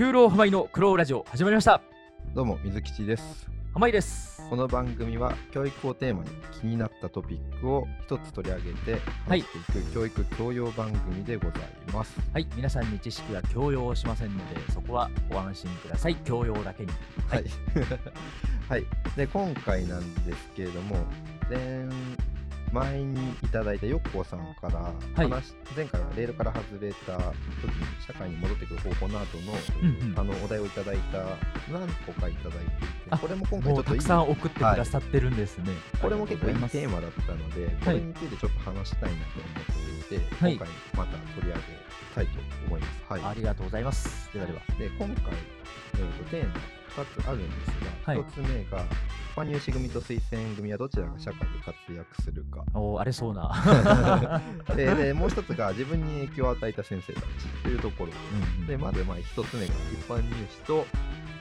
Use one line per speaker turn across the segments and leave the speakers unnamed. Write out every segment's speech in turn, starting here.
九郎浜井のクローラジオ始まりました。
どうも水吉です。
浜井です。
この番組は教育をテーマに気になったトピックを一つ取り上げて
はい。
教育教養番組でございます。
はい。皆さんに知識は強要しませんのでそこはご安心ください。強要だけに。
はい。はい。で今回なんですけれども前前にいただいたよっこさんから
い。
話、前回はレールから外れた時に社会に戻ってくる方法などの,、
うんうん。
あのお題をいただいた何個かいただいていて
あ
これも今回ちょっといい
くさん送ってくださってるんですね、
これも結構いいテ
ー
ーマだったので、これについてちょっと話したいなと思っていて、
はい。
今回また取り上げたいと思います。はい、
ありがとうございます。ではでは
で今回、えー、とテーマ2つあるんですが、
はい
1つ目が、一般入試組と推薦組はどちらが社会で活躍するか。
おー荒れそうな
ででもう一つが、自分に影響を与えた先生たちというところ。
うんうん
でまずまあ1つ目が、一般入試と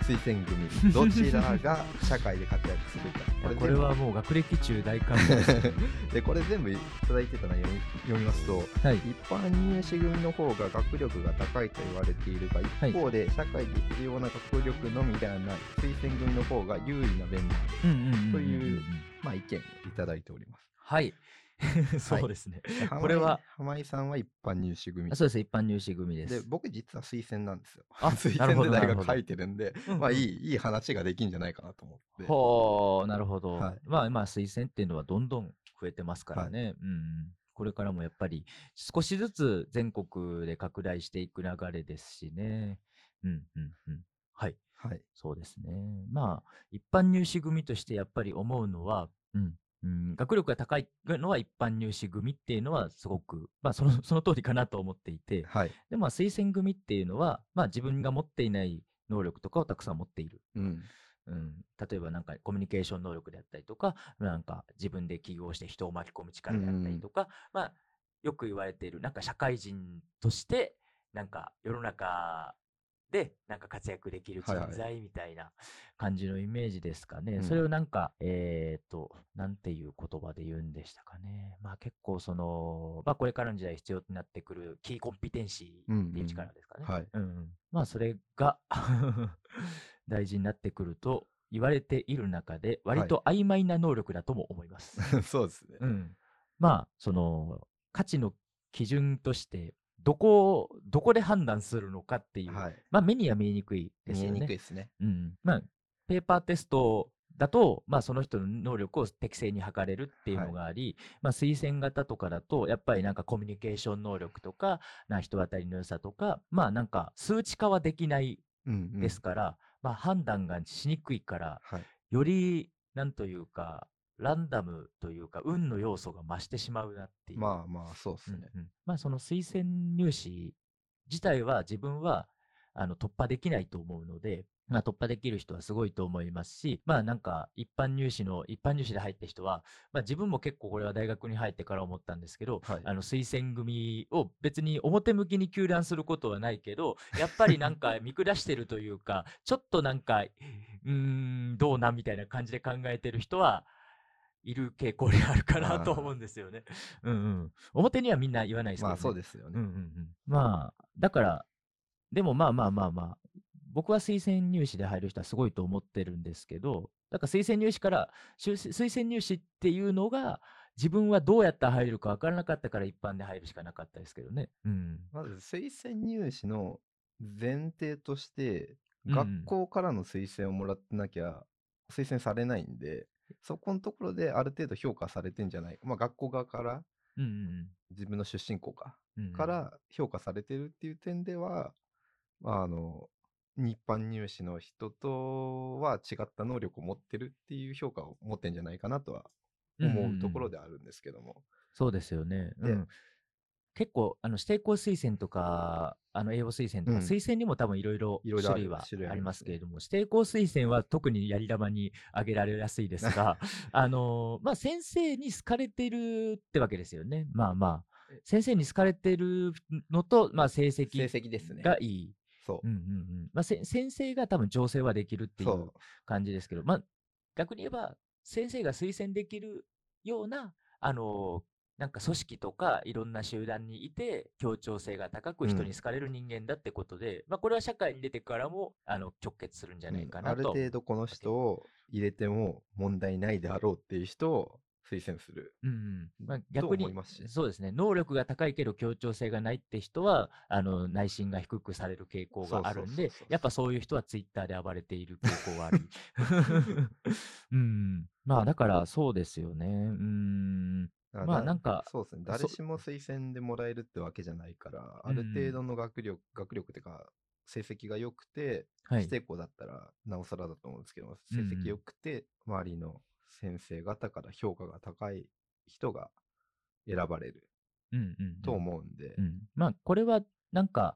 推薦組、どちらが社会で活躍するか。
こ
全部。
れはもう学歴中大歓迎です。
でこれ全部いただいてた内容に読みますと
はい。
一般入試組の方が学力が高いと言われているが一方で社会で必要な学力のみではない推薦組の方が有利な面もある、というまあ、意見をいただいております。
はい そうですね、
で
これは
浜井さんは一般入試組
あそうです。一般入試組で
です。僕実は推薦なんですよ。
あ
推薦で大学書いてるんでまあいいいい話ができんじゃないかなと思って。
ほうなるほど、
はい。
まあまあ推薦っていうのはどんどん増えてますからね、うんうん。これからもやっぱり少しずつ全国で拡大していく流れですしね。うんうんうん。はい。
はい。
そうですね。まあ一般入試組としてやっぱり思うのはうんうん、学力が高いのは一般入試組っていうのはすごく、まあ、そのその通りかなと思っていて、
はい。
でまあ推薦組っていうのは、まあ、自分が持っていない能力とかをたくさん持っている。
うん。
うん、例えばなんかコミュニケーション能力であったりとか、なんか自分で起業して人を巻き込む力であったりとか、まあ、よく言われている、なんか社会人として、なんか世の中でなんか活躍できる人
はいはい
材みたいな感じのイメージですかね。
うん
それをなんか、えっ、と、なんていう言葉で言うんでしたかね。まあ結構その、まあこれからの時代必要になってくるキーコンピテンシーっていう力ですかね。
はい
うんうん、まあそれが 大事になってくると言われている中で割と曖昧な能力だとも思います。
そうですね
うん、まあその価値の基準としてどこをどこで判断するのかっていう、
はい。
まあ目には見えにくいです
見え
よね。
にくいですね。
うん、まあペーパーテストだと、まあ、その人の能力を適正に測れるっていうのがあり、まあ、推薦型とかだと、やっぱりなんかコミュニケーション能力とか、な人当たりの良さとか、まあなんか数値化はできない
うんうん。
ですから、まあ判断がしにくいから、
はい。
よりなんというか、ランダムというか、運の要素が増してしまうなっていう。
まあまあそうですね、
うんうん。まあその推薦入試自体は自分はあの突破できないと思うので、まあ、突破できる人はすごいと思いますし、まあなんか一般入試の、一般入試で入った人は、まあ自分も結構これは大学に入ってから思ったんですけど、
はい。
あの推薦組を別に表向きに糾弾することはないけど、やっぱりなんか見下してるというか、ちょっとなんか、うーん、どうなんみたいな感じで考えてる人は、いる傾向にあるかなと思うんですよね。うんうん。表にはみんな言わないですけど、ね。
まあそうですよね、
うんうんうん。まあ、だから、でもまあまあまあまあ、僕は推薦入試で入る人はすごいと思ってるんですけど、だから推薦入試から、修推薦入試っていうのが、自分はどうやったら入るか分からなかったから一般で入るしかなかったですけどね。うん。
まず推薦入試の前提として、学校からの推薦をもらってなきゃ推薦されないんで、そこのところである程度評価されてんじゃないか。まあ学校側から、
うんうん
自分の出身校か、
うんうん。
から評価されてるっていう点では、まああの、一般入試の人とは違った能力を持ってるっていう評価を持ってんじゃないかなとは思うところ
で。
であるんですけども。
そうですよね。う
で
ん。結構、あの指定校推薦とか、あの英語推薦とか、
うん
推薦にも多分いろいろ
いろいろある
種類は
種類あ
あり
ります
けれども、指定校推薦は特にやり玉に挙げられやすいです が、あのーまあ、先生に好かれてるってわけですよね。まあまあ
え、
先生に好かれてるのと、まあ、成
成
績
績ですね。
がいい。
そう
うんうんうんまあ、せ先生が多分調整はできるってい
そうう。
感じですけど、まあ、逆に言えば、先生が推薦できるような、あのーなんか組織とかいろんな集団にいて協調性が高く人に好かれる人間だってことで、まあこれは社会に出てからもあの直結するんじゃないかな
ある
と。
程度この人を入れても問題ないであろうっていう人を推薦する。
うんうん。まあ、
と
逆にそうですね。能力が高いけど協調性がないって人はあの内心が低くされる傾向があるんでやっぱそういう人はツイッターで暴れている傾向があり。うんまあだからそうですよね。うんまあなんか
そうですね。
そ
誰しも推薦でもらえるってわけじゃないから、ある
うん。
程度の学力、学力っていうか、成績が良くて、
はい。
指定校だったらなおさらだと思うんですけど、成績良くて、周りの先生方から評価が高い人が選ばれる
うんうんうん。
と思うんで、
うん、まあこれはなんか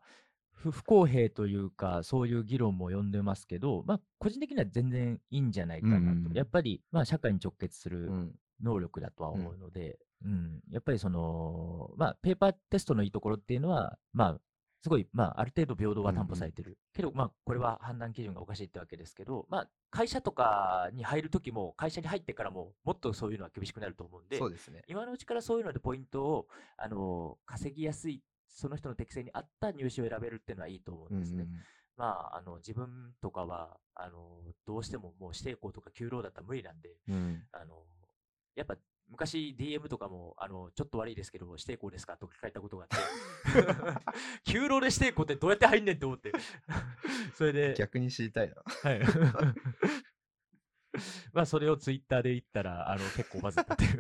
不不公平というかそういう議論も呼んでますけど、まあ、個人的には全然いいんじゃないかなと、
うんうんうん
やっぱり、まあ、社会に直結する
うん
能力だとは思うので、うんやっぱりその、まあ、ペーパーテストのいいところっていうのは、まあ、すごい、まあ、ある程度平等は担保されてる。けど、まあ、これは判断基準がおかしいってわけですけど、まあ、会社とかに入るときも、会社に入ってからも、もっとそういうのは厳しくなると思うんで、
そうですね。
今のうちからそういうのでポイントを、あの稼ぎやすい、その人の適性に合った入試を選べるっていうのはいいと思うんですね。まあ、あの自分とかはあのどうしてももう指定校とか休労だったら無理なんで、
うんうん
あのやっぱ昔 DM とかもあのちょっと悪いですけど指定校ですか？と聞かれたことがあって。休労で指定校ってどうやって入んねんって思って。それで、
逆に知りたいな。
はい、まあそれをツイッターで言ったらあの結構バズったっていう。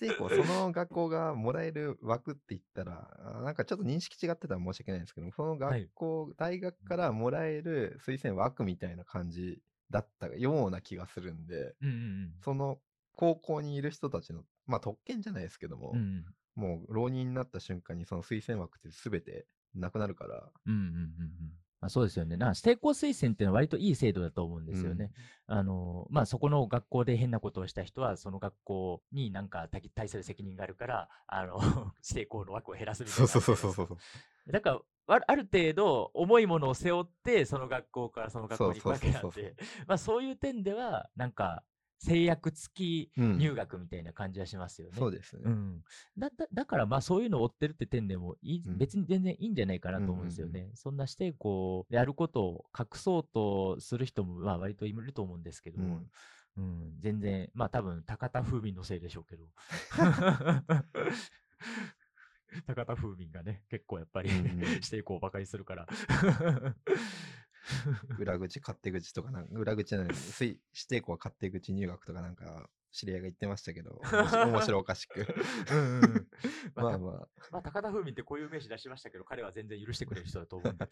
指定校、その学校がもらえる枠って言ったら、あなんかちょっと認識違ってたら申し訳ないんですけど、その
はい。
学校、大学からもらえる推薦枠みたいな感じだったような気がするんで、
うんうん。
その高校にいる人たちの、まあ特権じゃないですけども、
うんうん
もう浪人になった瞬間にその推薦枠って全てなくなるから、
うんうんうんうんまあ、そうですよね。な指定校推薦っていうのは割といい制度だと思うんですよね。あのまあ、そこの学校で変なことをした人は、その学校になんか対対する責任があるから、あの指定校の枠を減らすみたいな。
そうそうそうそうそう。
だから、あある程度重いものを背負って、その学校からその学校に行くわけなんで、まあそういう点では、なんか制約付き
うん
入学みたいな感じはしますよね。
そうですね。
うん、だだだからまあそういうのを追ってるって点でもいい、
うん
別に全然いいんじゃないかなと思うんですよね。そんな指定校やることを隠そうとする人もまあ割といると思うんですけど、
う
うんん全然まあ多分高田風民のせいでしょうけど。高田風民がね結構やっぱり
うんうん
指定校をバカにするから。
裏口、勝手口とかなんか、裏口じゃない、推指定校は勝手口入学とかなんか、知り合いが言ってましたけど、面白おかしく。
うんうんうん。まあ
まあまあ、
まあ、高田風民ってこういう名詞出しましたけど、彼は全然許してくれる人だと思うんで。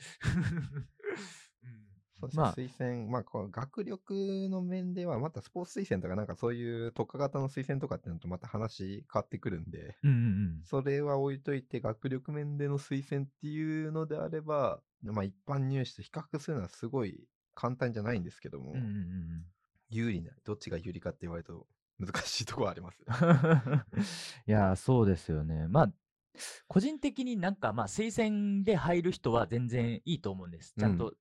うん。
そうですね、
まあ。
推薦、まあこう、学力の面では、またスポーツ推薦とか、なんかそういう特化型の推薦とかってなると、また話変わってくるんで、
うんうんうん。
それは置いといて、学力面での推薦っていうのであれば、まあ一般入試と比較するのはすごい簡単じゃないんですけども、
うんうんうん
有利な、どっちが有利かって言われると難しいところはあります。
いやー、そうですよね。まあ、個人的になんか、まあ、推薦で入る人は全然いいと思うんです。ちゃん
う
と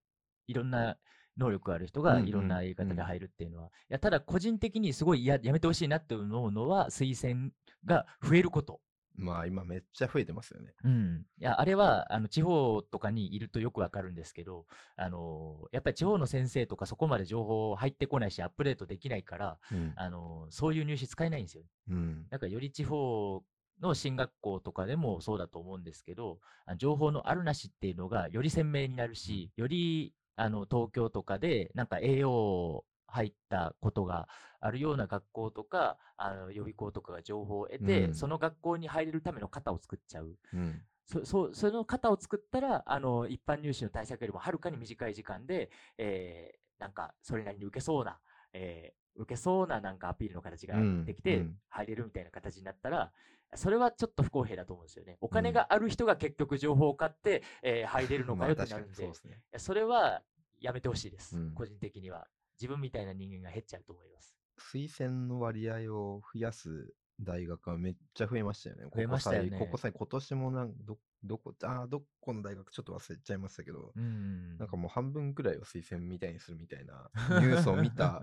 いろんな能力ある人
うんうん
がいろんなやり方で入るっていうのは。いや、ただ、個人的にすごいややめてほしいなって思うのは、推薦が増えること。
まあ今めっちゃ増えてますよね。
うん、いやあれはあの地方とかにいるとよくわかるんですけど、あのーやっぱり地方の先生とかそこまで情報入ってこないしアップデートできないから、
うん。
あのーそういう入試使えないんですよ。
うん。
だからより地方の進学校とかでもそうだと思うんですけど、あ情報のあるなしっていうのがより鮮明になるし、よりあの東京とかでなんか栄養入ったことがあるような学校とか、あの予備校とかが情報を得て、
うん
その学校に入れるための型を作っちゃう。
うん。
そそその型を作ったら、あの一般入試の対策よりもはるかに短い時間で、えーなんかそれなりに受けそうな、えー受けそうななんかアピールの形が
うん
できて
うん
入れるみたいな形になったら、それはちょっと不公平だと思うんですよね。お金
うん
がある人が結局情報を買って、えー入れるのかよってなるんで、
そね。
やそれはやめてほしいです、
うん
個人的には。自分みたいな人間が減っちゃうと思います。
推薦の割合を増やす大学はめっちゃ増えましたよね。
増えましたよね
ここ際、ここ際今年もなんどどこ、あーどこの大学ちょっと忘れちゃいましたけど、
うん。
なんかもう半分くらいを推薦みたいにするみたいなニュースを見た、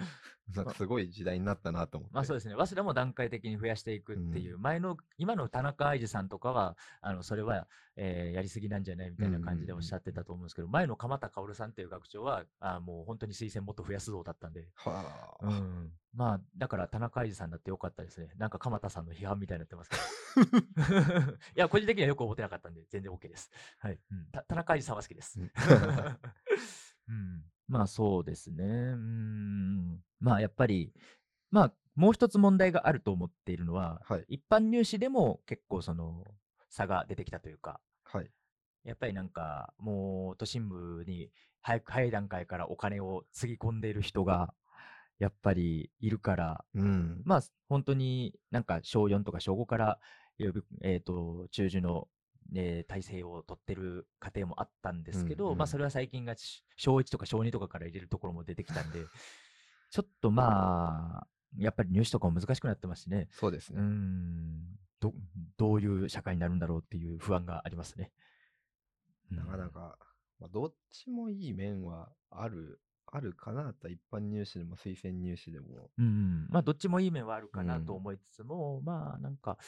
なんかすごい時代になったなと思って。
まあそうですね。早稲田も段階的に増やしていくっていう、前の、今の田中愛二さんとかは、あの、それは、えーやりすぎなんじゃない？みたいな感じでおっしゃってたと思うんですけど、前の鎌田薫さんっていう学長は、あもう本当に推薦もっと増やすぞだったんで、
はあ、
うん。まあ、だから田中愛二さんだってよかったですね。なんか鎌田さんの批判みたいになってますけど。いや、個人的にはよく思ってなかったんで、全然 OK です。はい。うん、た田中愛二さんは好きです。
うん
うん、まあそうですね。うん。まあやっぱり、まあもう一つ問題があると思っているのは、
はい。
一般入試でも結構その差が出てきたというか、
はい。
やっぱりなんかもう都心部に早く早い段階からお金をつぎ込んでいる人がやっぱりいるから、
うん。
まあ本当になんか小4とか小5からえー、と中受の、えー体制を取ってる家庭もあったんですけど、
うんうん
まあそれは最近がし小1とか小2とかから入れるところも出てきたんで、ちょっとまあ、やっぱり入試とかも難しくなってますしね。
そうですね。
んど、どういう社会になるんだろうっていう不安がありますね。うん
なかなか、まあ、どっちもいい面はある、あるかなと、一般入試でも推薦入試でも。
うん、まあどっちもいい面はあるかなと
うん
思いつつも、まあなんか、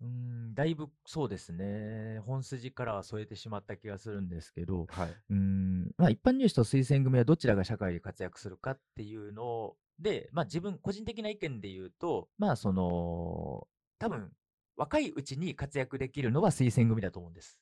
うん、だいぶそうですね、本筋からは添えてしまった気がするんですけど、
はい。
うん、まあ一般入試と推薦組はどちらが社会で活躍するかっていうので、まあ自分、個人的な意見で言うと、まあその、多分、若いうちに活躍できるのは推薦組だと思うんです。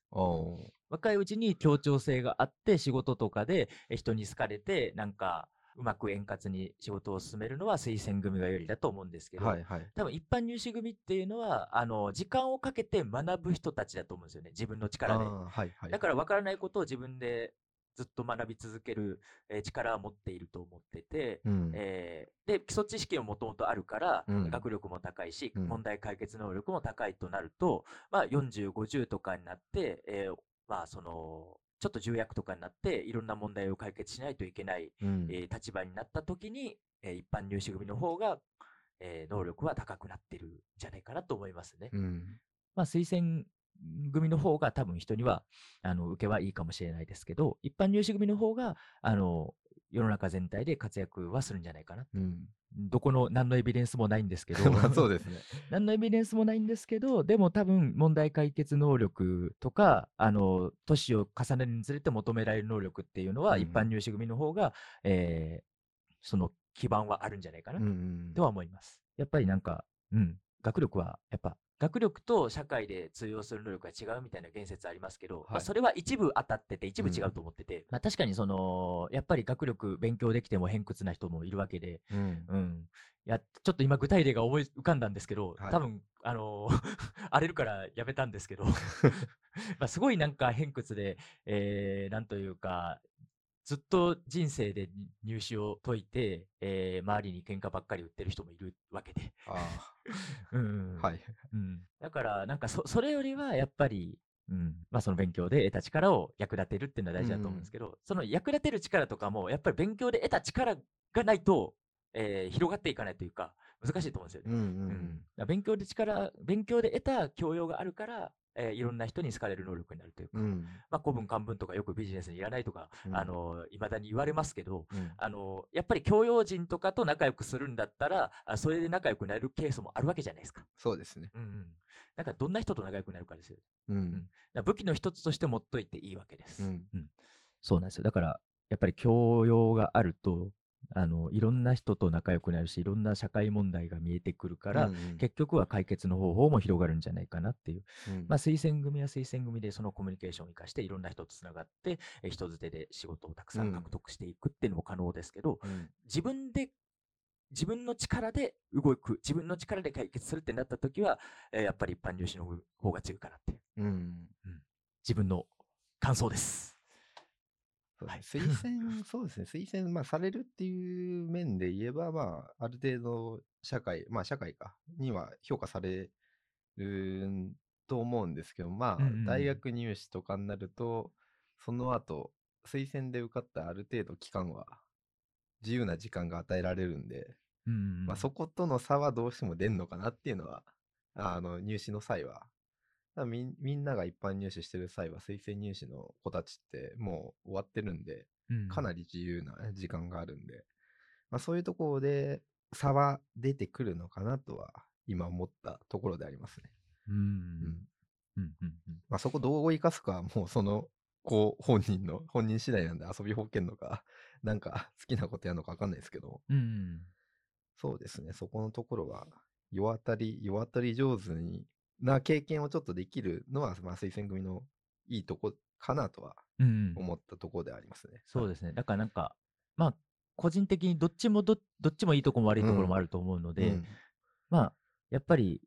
若いうちに協調性があって仕事とかでえ人に好かれてなんかうまく円滑に仕事を進めるのは推薦組が有利だと思うんですけど、
はいはい。
多分一般入試組っていうのはあの時間をかけて学ぶ人たちだと思うんですよね自分の力で。
はいはい。
だから分からないことを自分でずっと学び続ける、えー力を持っていると思ってて、
うん、
えーで基礎知識ももともとあるから、
うん
学力も高いし、
うん
問題解決能力も高いとなると、まあ、40、50とかになって、えーまあ、そのちょっと重役とかになっていろんな問題を解決しないといけない、
うん
えー立場になった時に、えー一般入試組の方が、えー能力は高くなってるんじゃないかなと思いますね。
うん。
まあ、推薦組の方が多分人にはあの受けはいいかもしれないですけど、一般入試組の方があの世の中全体で活躍はするんじゃないかな。
うん。
どこの何のエビデンスもないんですけど、
まあそうですね。
何のエビデンスもないんですけど、でも多分問題解決能力とか、あの、年を重ねるにつれて求められる能力っていうのは、
うん
一般入試組の方が、えーその基盤はあるんじゃないかなとは思います。やっぱりなんか、うん、学力は、やっぱ、学力と社会で通用する能力が違うみたいな言説ありますけど、まあ
はい
それは一部当たってて、一部違うと思ってて、まあ確かにその、やっぱり学力勉強できても偏屈な人もいるわけで、
うん。
うん。いや、ちょっと今具体例が思い浮かんだんですけど、
はい
多分、あのー 荒れるからやめたんですけど、まあすごいなんか偏屈で、えー、なんというか、ずっと人生で入試を解いて、えー周りに喧嘩ばっかり売ってる人もいるわけで。だから、なんかそそれよりはやっぱり、うん。まあ、その勉強で得た力を役立てるっていうのは大事だと思うんですけど、その役立てる力とかも、やっぱり勉強で得た力がないと、えー広がっていかないというか、難しいと思うんですよね。勉強で力、勉強で得た教養があるから、えーいろんな人に好かれる能力になるというか、
うん。うん。
まあ、古文漢文とかよくビジネスにいらないとか、
うん
あのいまだに言われますけど、
うん
あのやっぱり教養人とかと仲良くするんだったら、あそれで仲良くなるケースもあるわけじゃないですか。
そうですね。
うんうん。だからどんな人と仲良くなるかですよ。
うん。
武器の一つとして持っといていいわけです。
うん
そうなんですよ。だから、やっぱり教養があると、あのいろんな人と仲良くなるし、いろんな社会問題が見えてくるから、
うんうん
結局は解決の方法も広がるんじゃないかなっていう。
うん
まあ、推薦組は推薦組でそのコミュニケーションを生かして、いろんな人とつながって、え人づてで仕事をたくさ
うん
ん獲得していくっていうのも可能ですけど、
うん
自分で、自分の力で動く、自分の力で解決するってなった時は、えーやっぱり一般入試の方が強いかなって、
うん。
自分の感想です。はい。
推薦、そうですね、推薦、まあ、されるっていう面で言えば、まあ、ある程度、社会、まあ、社会か、には評価されると思うんですけど、まあ、
うんうんうん。
大学入試とかになると、その後、推薦で受かったある程度期間は、自由な時間が与えられるんで、
うん
まあ、そことの差はどうしても出んのかなっていうのは、あの入試の際はだみみんなが一般入試してる際は推薦入試の子たちってもう終わってるんで、かな
り。
り自由な時間があるんで、まあ、そういうところで差は出てくるのかなとは今思ったところでありますね。
うん。
うん。
うん
そこどう生かすかはもうその子本人の本人次第なんで遊びほうけんのか、なんか好きなことやるのか分かんないですけど、
うん。うん。
そうですね、そこのところは、世当たり、世当たり上手にな経験をちょっとできるのは、まあ、推薦組のいいとこかなとは
うん。
思ったところでありますね。
そうですね。だからなんか、まあ、個人的にどっちもど、どっちもいいところも悪いところもあると思うので、
うん
まあ、やっぱり、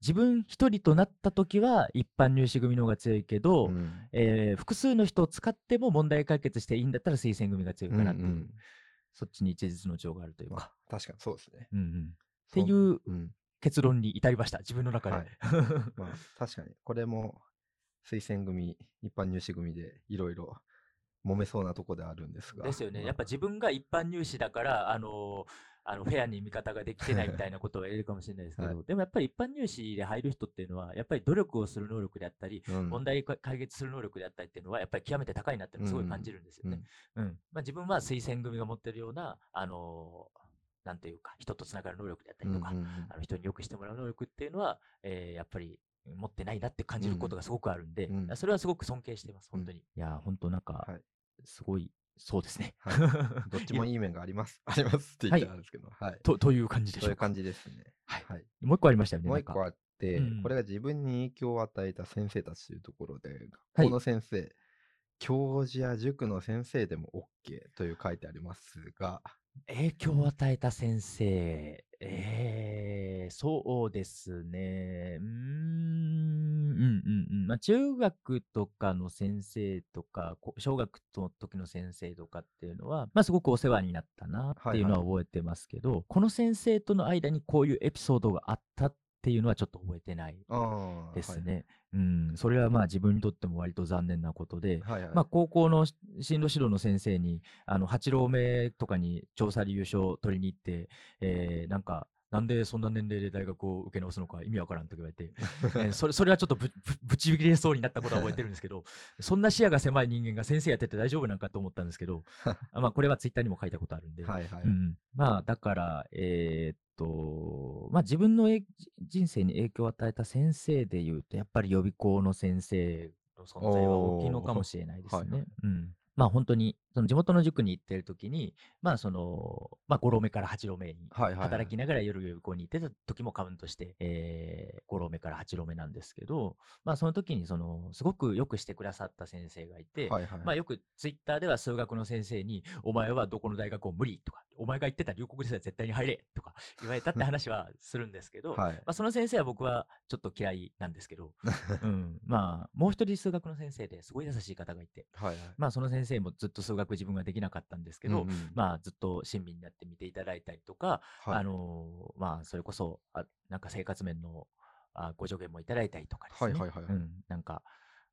自分一人となった時は一般入試組の方が強いけど、
うん
えー複数の人を使っても問題解決していいんだったら推薦組が強いかなっていう、
うんうん
そっちに一日の情があるという
ま
か、
あ、確かにそうですね。
うんうん、ってい
そう
う
うん
結論に至りました、自分の中で。
はい まあ、確かに、これも推薦組、一般入試組でいろいろ揉めそうなとこであるんですが。
ですよね。
まあ
やっぱ自分が一般入試だから、あのあのフェアに見方ができてない みたいなことは言えるかもしれないですけど、
は
でもやっぱり一般入試で入る人っていうのは、やっぱり努力をする能力であったり、
うん
問題解決する能力であったりっていうのは、やっぱり極めて高いなっていうのをすごい感じるんですよね。うんまあ、自分は推薦組が持ってるような、あのなんていうか、人とつながる能力であったりとか、
うんうんうん
あの人に良くしてもらう能力っていうのは、えーやっぱり持ってないなって感じることがすごくあるんで、
うんうん
それはすごく尊敬しています、
うん
本当に。いやー、本当なんか、
はい
すごい、そうですね。
はどっちもいい面があります。ありますって言ったんですけど、はい。
とという感じでしょうか。
そういう感じですね。
はい
はい。
もう一個ありましたよね。
もう一個あって、
うん
これが自分に影響を与えた先生たちというところで、
はい
学校の先生、教授や塾の先生でも OK という書いてありますが、
影響を与えた先生、えー、そうですね。うーん、うんうんうん。まあ、中学とかの先生とか、こ小学の時の先生とかっていうのは、まあ、すごくお世話になったなっていうのは覚えてますけど、この先生との間にこういうエピソードがあったっていうのはちょっと覚えてないですね。うん、それはまあ自分にとっても割と残念なことで、
はい。はいはい。
まあ、高校のし進路指導の先生に、あの、八郎目とかに調査理由書を取りに行って、えーなんか、なんでそんな年齢で大学を受け直すのか意味わからんと言われて、えーそれ それはちょっとぶぶぶち切れそうになったことは覚えてるんですけど、そんな視野が狭い人間が先生やってて大丈夫なんかと思ったんですけど、あまあ、これはツイッターにも書いたことあるんで、
はいはい。
うん、まあだから、えーっと、まあ自分のえ人生に影響を与えた先生でいうと、やっぱり予備校の先生の存在は大きいのかもしれないですね。
はいはい
うんまあ本当に、その地元の塾に行ってる時に、まあその、まあ5浪目から8浪目に働きながら夜予備校に行ってた時もカウントして、えー、5浪目から8浪目なんですけど、まあその時にその、すごくよくしてくださった先生がいて、
はいはい。
まあよくツイッターでは数学の先生に、お前はどこの大学を無理とか、お前が言ってた龍谷大は絶対に入れとか言われたって話はするんですけど、
はい
まあ、その先生は僕はちょっと嫌いなんですけど、うん、まあもう一人数学の先生ですごい優しい方がいて、
はいはい。
まあその先生もずっと数学自分ができなかったんですけど、
うんうん。
まあずっと親身になって見ていただいたりとか、
はい。
あのーまあそれこそあなんか生活面のあご助言もいただいたりとかですね、
はいはいはいはい。
うん、なんか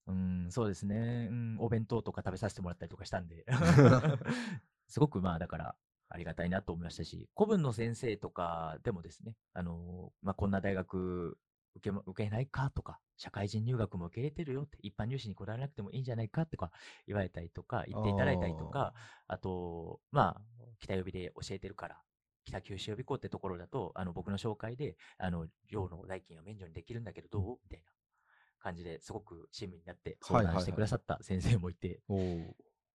うんそうですね、うん、お弁当とか食べさせてもらったりとかしたんで。すごくまあだからありがたいなと思いましたし古文の先生とかでもですね、あのーまあ、こんな大学受けま受けないかとか、社会人入学も受け入れてるよって、一般入試にこだわらなくてもいいんじゃないかとか言われたりとか、言っていただいたりとか、あと、まあ、北予備で教えてるから、北九州予備校ってところだと、あの僕の紹介で、あの寮の代金は免除にできるんだけど、どうみたいな感じですごく親身になって相談してくださった先生もいて、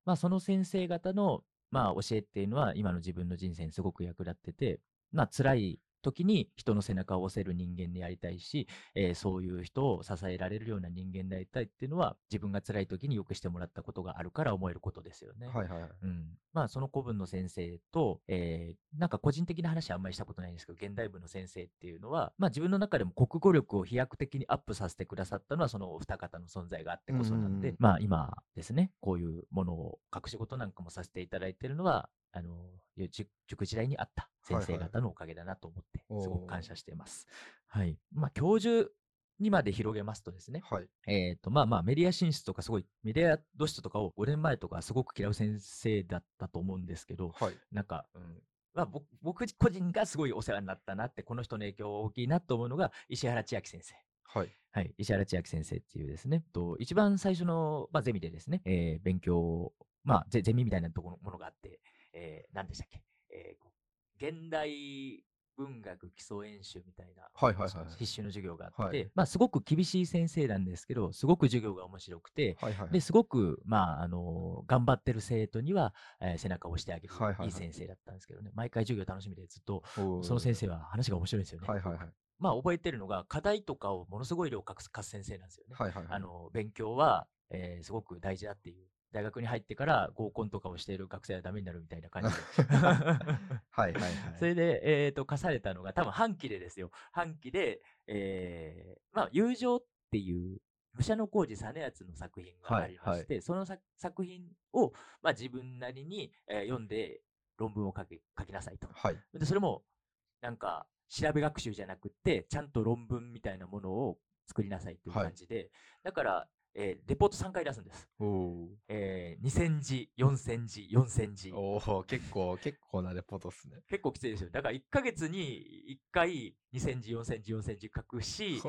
まあ、その先生方の、まあ、教えっていうのは、今の自分の人生にすごく役立ってて、まあ、辛い時に人の背中を押せる人間になりたいし、えーそういう人を支えられるような人間になりたいっていうのは、自分が辛い時によくしてもらったことがあるから思えることですよね。
はいはいはい。
うん、まあその古文の先生と、えーなんか個人的な話はあんまりしたことないんですけど、現代文の先生っていうのは、まあ自分の中でも国語力を飛躍的にアップさせてくださったのは、そのお二方の存在があってこそなんで、
うんうんうん
まあ今ですね、こういうものを隠し事なんかもさせていただいているのは、あの、塾塾時代にあった先生方のおかげだなと思って、
はいはい
すごく感謝しています。はい。まあ教授にまで広げますとですね、
はい。
えっ、と、まあまあ、メディア進出とかすごい、メディア露出とかを5年前とかすごく嫌う先生だったと思うんですけど、
はい。
なんか、うん。まあ、僕僕個人がすごいお世話になったなって、この人の影響大きいなと思うのが、石原千秋先生。
はい。
はい、石原千秋先生っていうですね、と一番最初の、まあ、ゼミでですね、えー勉強を、まあ、ゼゼミみたいなところものがあって、えー何でしたっけ、えー現代文学基礎演習みたいな
はいはいはいはい
必修の授業があって、
はい
まあ、すごく厳しい先生なんですけど、すごく授業が面白くて、
はいはい。
ですごく、まあ、あの頑張ってる生徒には、えー背中を押してあげる、
はいはいはい
いい先生だったんですけどね、毎回授業楽しみでずっと、その先生は話が面白いんですよね。
はいはいはい。
まあ、覚えてるのが、課題とかをものすごい量書く書く先生なんですよね。
はいはいはい。
あの勉強は、えーすごく大事だっていう。大学に入ってから合コンとかをしている学生はダメになるみたいな感じで。
はいはいはい。
それで、えー、と課されたのが多分半期でですよ。半期で、えーまあ、友情っていう武者小路実篤の作品がありまして、その作作品を、まあ、自分なりに、えー読んで論文を書き書きなさいと。
はい。
でそれもなんか調べ学習じゃなくってちゃんと論文みたいなものを作りなさいっていう
はい
感じで、だから、えーレポート3回出すんです。
お
えー2000字、4000字、4000字。
おー結構、結構なレポートっすね。
結構きついですよ。だから1ヶ月に1回2000字、4000字、4000字書くし、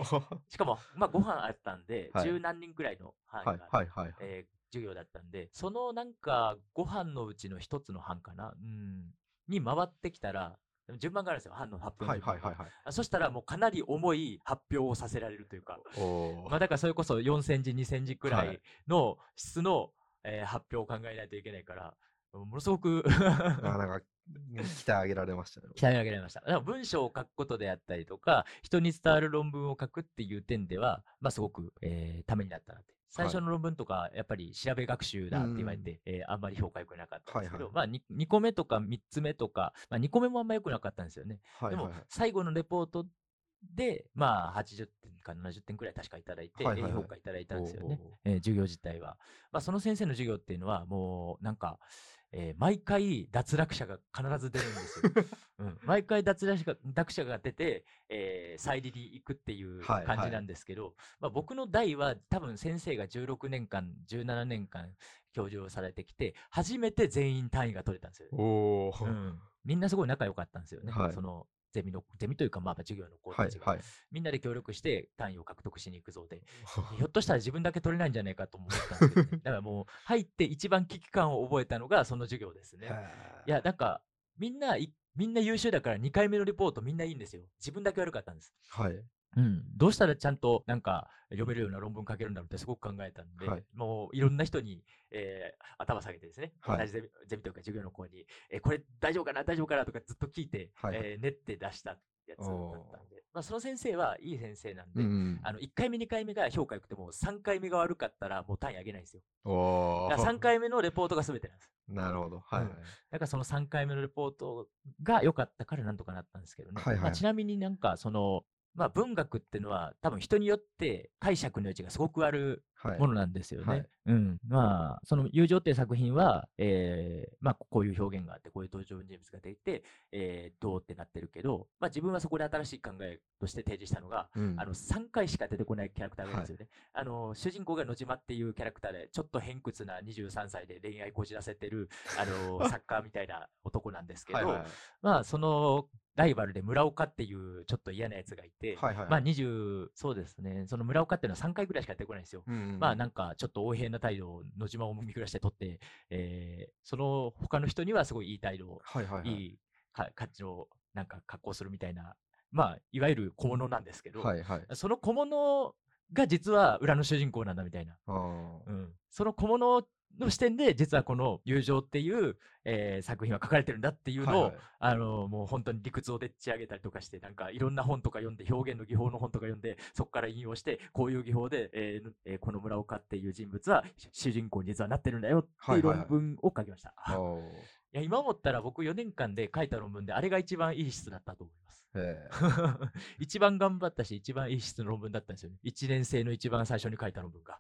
しかも、まあ、ご飯あったんで、
はい
十何人くらいの範囲
はい
が、
はいはい。
えー授業だったんで、そのなんか、ご飯のうちの一つの班かな、うん、に回ってきたら、順番があるんですよ、班の発表の
はいはいはいはい。
あそしたらもうかなり重い発表をさせられるというか、
お
まあ、だからそれこそ4000字、2000字くら
はい
いの質の、えー発表を考えないといけないから、ものすごく
あなんか、期待上げられましたね。
鍛え上げられました。だから文章を書くことであったりとか、人に伝わる論文を書くっていう点では、まあ、すごく、えーためになったなって。最初の論文とか、やっぱり調べ学習だって言われて、えーあんまり評価良くなかったんですけど、
はい
まあ 2, 2個目とか3つ目とか、まあ、2個目もあんま良くなかったんですよね。でも
はいはいはい。
最後のレポートで、まあ、80点か70点くらい確かいただいて、
はいはいはい
えー評価いただいたんですよねえー授業自体は。まあ、その先生の授業っていうのは、もうなんか、えー毎回脱落者が必ず出るんですよ。うん、毎回脱落者が脱落者が出て、えー再利に行くっていう
はいはい
感じなんですけど、まあ、僕の代は多分先生が16年間、17年間教授をされてきて、初めて全員単位が取れたんですよ。
おお、
うん、みんなすごい仲良かったんですよね。
はい
そのゼミの、ゼミというか、まあ、まあ授業の子たちが、
はいはい。
みんなで協力して単位を獲得しに行くぞで、ひょっとしたら自分だけ取れないんじゃないかと思ったんですけど、ね、だからもう入って一番危機感を覚えたのがその授業ですね。いや、なんか、みんない、みんな優秀だから2回目のレポートみんないいんですよ。自分だけ悪かったんです。
はい。
うん、どうしたらちゃんとなんか読めるような論文書けるんだろうってすごく考えたんで、
はい
もういろんな人に、えー頭下げてですね、
はい
同じゼミゼミとか授業の子に、えーこれ大丈夫かな？大丈夫かな？とかずっと聞いて、
はい
えー練って出したやつだったんで、まあ、その先生はいい先生なんで、
うん。
あの1回目2回目が評価良くても3回目が悪かったらもう単位上げないんですよ。
おお。
だから3回目のレポートが全てなんです。
なるほど。はいはい。
だからその3回目のレポートが良かったからなんとかなったんですけどね。
はいはい
まあ、ちなみになんかその、まあ、文学っていうのは多分人によって解釈の余地がすごくある。ものなんですよね。
はい
うん。まあ、その友情っていう作品は、えーまあ、こういう表現があって、こういう登場人物が出て、えーどうってなってるけど、まあ自分はそこで新しい考えとして提示したのが、
うん
あの3回しか出てこないキャラクターがいるんですよね。あの主人公が野島っていうキャラクターで、ちょっと偏屈な23歳で恋愛こじらせてるあのサッカーみたいな男なんですけど、
はいはい
まあそのライバルで村岡っていうちょっと嫌なやつがいて、
はいはい。
まあ20、そうですね、その村岡っていうのは3回ぐらいしか出てこないんですよ。
うん
まあなんかちょっと横柄な態度を野島を見下して取って、えーその他の人にはすごいいい態度を
はいはいはい。
いいか価値をなんか格好するみたいな、まあ、いわゆる小物なんですけど、
はいはい。
その小物が実は裏の主人公なんだみたいな、うん、その小物の視点で実はこの友情っていう、えー作品は書かれてるんだっていうのを、
はいはい
あのもう本当に理屈をでっち上げたりとかしてなんかいろんな本とか読んで表現の技法の本とか読んでそこから引用してこういう技法で、えーえーこの村岡っていう人物は主人公に実はなってるんだよっていう
はいはいはい
論文を書きました。
おー
いや、今思ったら僕4年間で書いた論文で、あれが一番いい質だったと思います。
へ
一番頑張ったし、一番いい質の論文だったんですよね。1年生の一番最初に書いた論文が。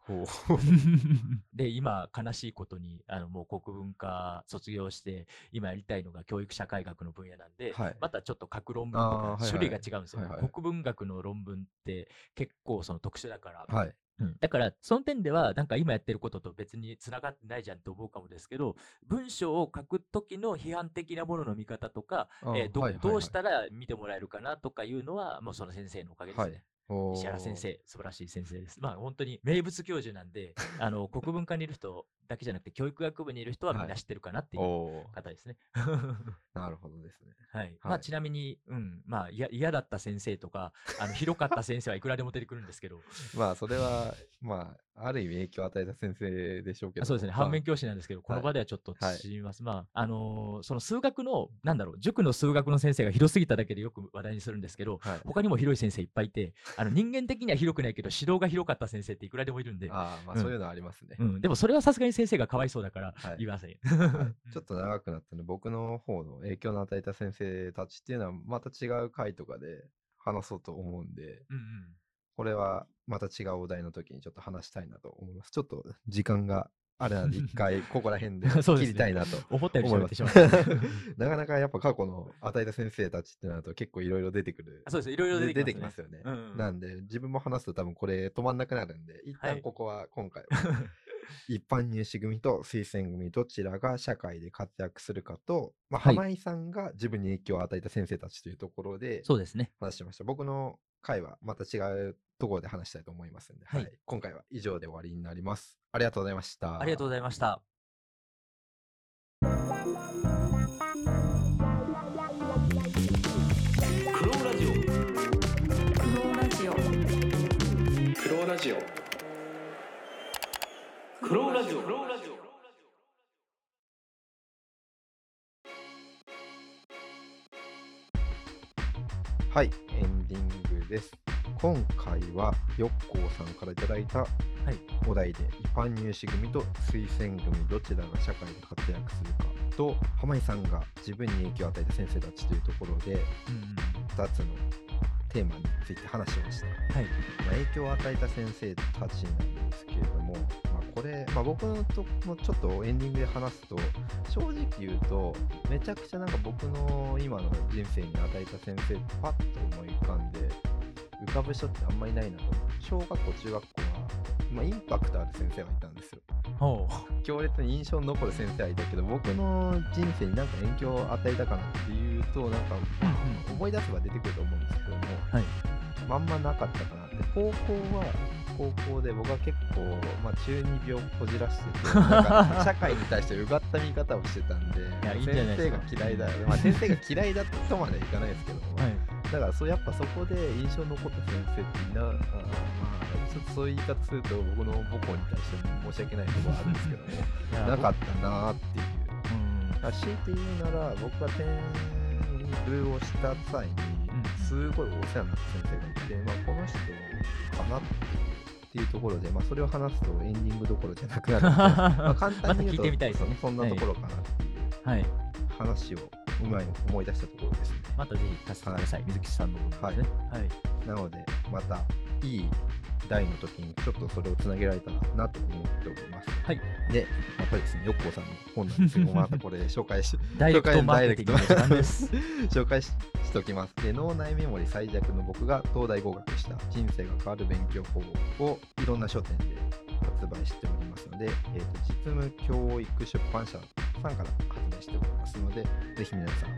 で、今、悲しいことに、あの、もう国文化卒業して、今やりたいのが教育社会学の分野なんで、
はい
またちょっと書く論文とか種類が違うんですよ、
はいはい
国文学の論文って結構その特殊だから、
はい。
うん、だから、その点では、なんか今やってることと別につながってないじゃんと思うかもですけど、文章を書く時の批判的なものの見方とか、えーどうしたら見てもらえるかなとかいうのは、もうその先生のおかげですね。石原先生、素晴らしい先生です。まあ本当に名物教授なんで、あの国文科にいる人だけじゃなくて、教育学部にいる人はみんな知ってるかなっていう方ですね。
なるほどですね。
はい。まあ
はい
ちなみに、うん、まあいや嫌だった先生とか、あの広かった先生はいくらでも出てくるんですけど、
まあ、それは、まあ、ある意味影響を与えた先生でしょうけど。
あそうですね、
まあ
反面教師なんですけど、この場ではちょっと
はい
知ります。まあ、あのーその数学の、なんだろう、塾の数学の先生が広すぎただけでよく話題にするんですけど、
はい。
他にも広い先生いっぱいいて、あの人間的には広くないけど、指導が広かった先生っていくらでもいるんで、
ああ、まあ、
うん
そういうのはありますね。
うん、でもそれはさすがに先生がかわいそうだから
はい
言いませんよ。
はい ちょっと長くなったので、僕の方の影響の与えた先生たちっていうのは、また違う回とかで話そうと思うんで、
うんうん
これはまた違うお題の時にちょっと話したいなと思います。ちょっと時間があれなんで、一回ここら辺で切りたいなと
思ったより
思います。なかなかやっぱ過去の与えた先生たちってなると結構いろいろ出てくる
あ。そうです、いろいろ
で
出てきます、ね。
よね。
うんうん
なんで、自分も話すと多分これ止まんなくなるんで、一
はい
旦ここは今回は、一般入試組と推薦組どちらが社会で活躍するかと、まあ、
はい
浜井さんが自分に影響を与えた先生たちというところで
そうですね。
話しました。僕の回はまた違うところで話したいと思いますので、
はい
はい今回は以上で終わりになります。ありがとうございました。
ありがとうございました。
クローラジオ
クローラジオ
クローラジオクローラジオクローラジオ
はい、エンディングです。今回は、よっこうさんからいただいた
はい。
お題で、一般入試組と推薦組どちらが社会で活躍するかと、浜井さんが自分に影響を与えた先生たちというところで、
うんうん
2つのテーマについて話しました。
はい。
まあ、影響を与えた先生たちなんですけれども、まあ、これ、まあ、僕のともちょっとエンディングで話すと、正直言うと、めちゃくちゃなんか僕の今の人生に与えた先生ってパッと思い浮かんで、浮かぶ人ってあんまりいないなと。小学校、中学校は、まあ、インパクトある先生がいたんですよ。
ほ
強烈に印象に残る先生はいたけど、僕の人生に何か影響を与えたかなっていうと、なんか、思い出せば出てくると思うんですけども、
う。はい。
まんまなかったかなって。高校は、高校で僕は結構、まあ、中二病こじらしてて、社会に対してうがった見方をしてたんで、先生が嫌いだよ。まあ、先生が嫌いだとまではいかないですけども、
はい。
だからそうやっぱそこで印象に残った先生っていな、あーまあ、ちょっとそういう言い方すると僕の母校に対して申し訳ないところはあるんですけども、なかったなーっていう。
うん。
あ強いて言うなら、僕が転部をした際に
うん、
すごいお世話になった先生がいて、まあ、この人かなっていうっていうところで、まあ、それを話すとエンディングどころじゃなくなるので、まあ、簡単に言うと、
また聞いてみたいですね
そそんなところかなっていう
はい。
話をうまい思い出したところですね。
またぜひ聞かせてください。水木さんの方ですね。はい。
なので、またいい題の時にちょっとそれをつなげられたらなと思っております。
はい。
で、またですね、よっこうさんの本なんですけど、またこれ 紹介し、
ダイレクトマーケティングです。
紹介ししておきます。で、脳内メモリ最弱の僕が東大合格した人生が変わる勉強法をいろんな書店で発売しておりますので、えー、と実務教育出版社さんから発売しておりますので、ぜひ皆さん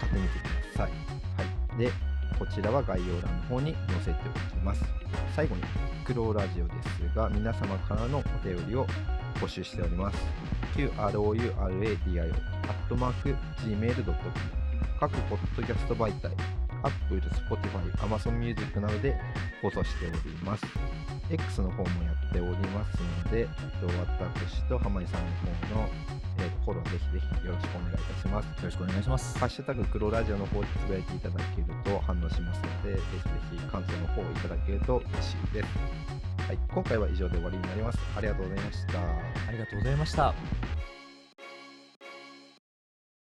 買ってみてください。はい。で、こちらは概要欄の方に載せておきます。最後に、クローラジオですが、皆様からのお便りを募集しております。qrouradio アットマーク gmail.com 各ポッドキャスト媒体、Apple、Spotify、Amazon Music などで放送しております。X の方もやっておりますので、えっと私と浜井さんの方の、えっとフォローぜひぜひよろしくお願いいたします。
よろしくお願いします。
ハッシュタグ黒ラジオの方でつぶやいていただけると反応しますので、ぜひぜひ感想の方をいただけると嬉しいです。はい、今回は以上で終わりになります。ありがとうございました。
ありがとうございました。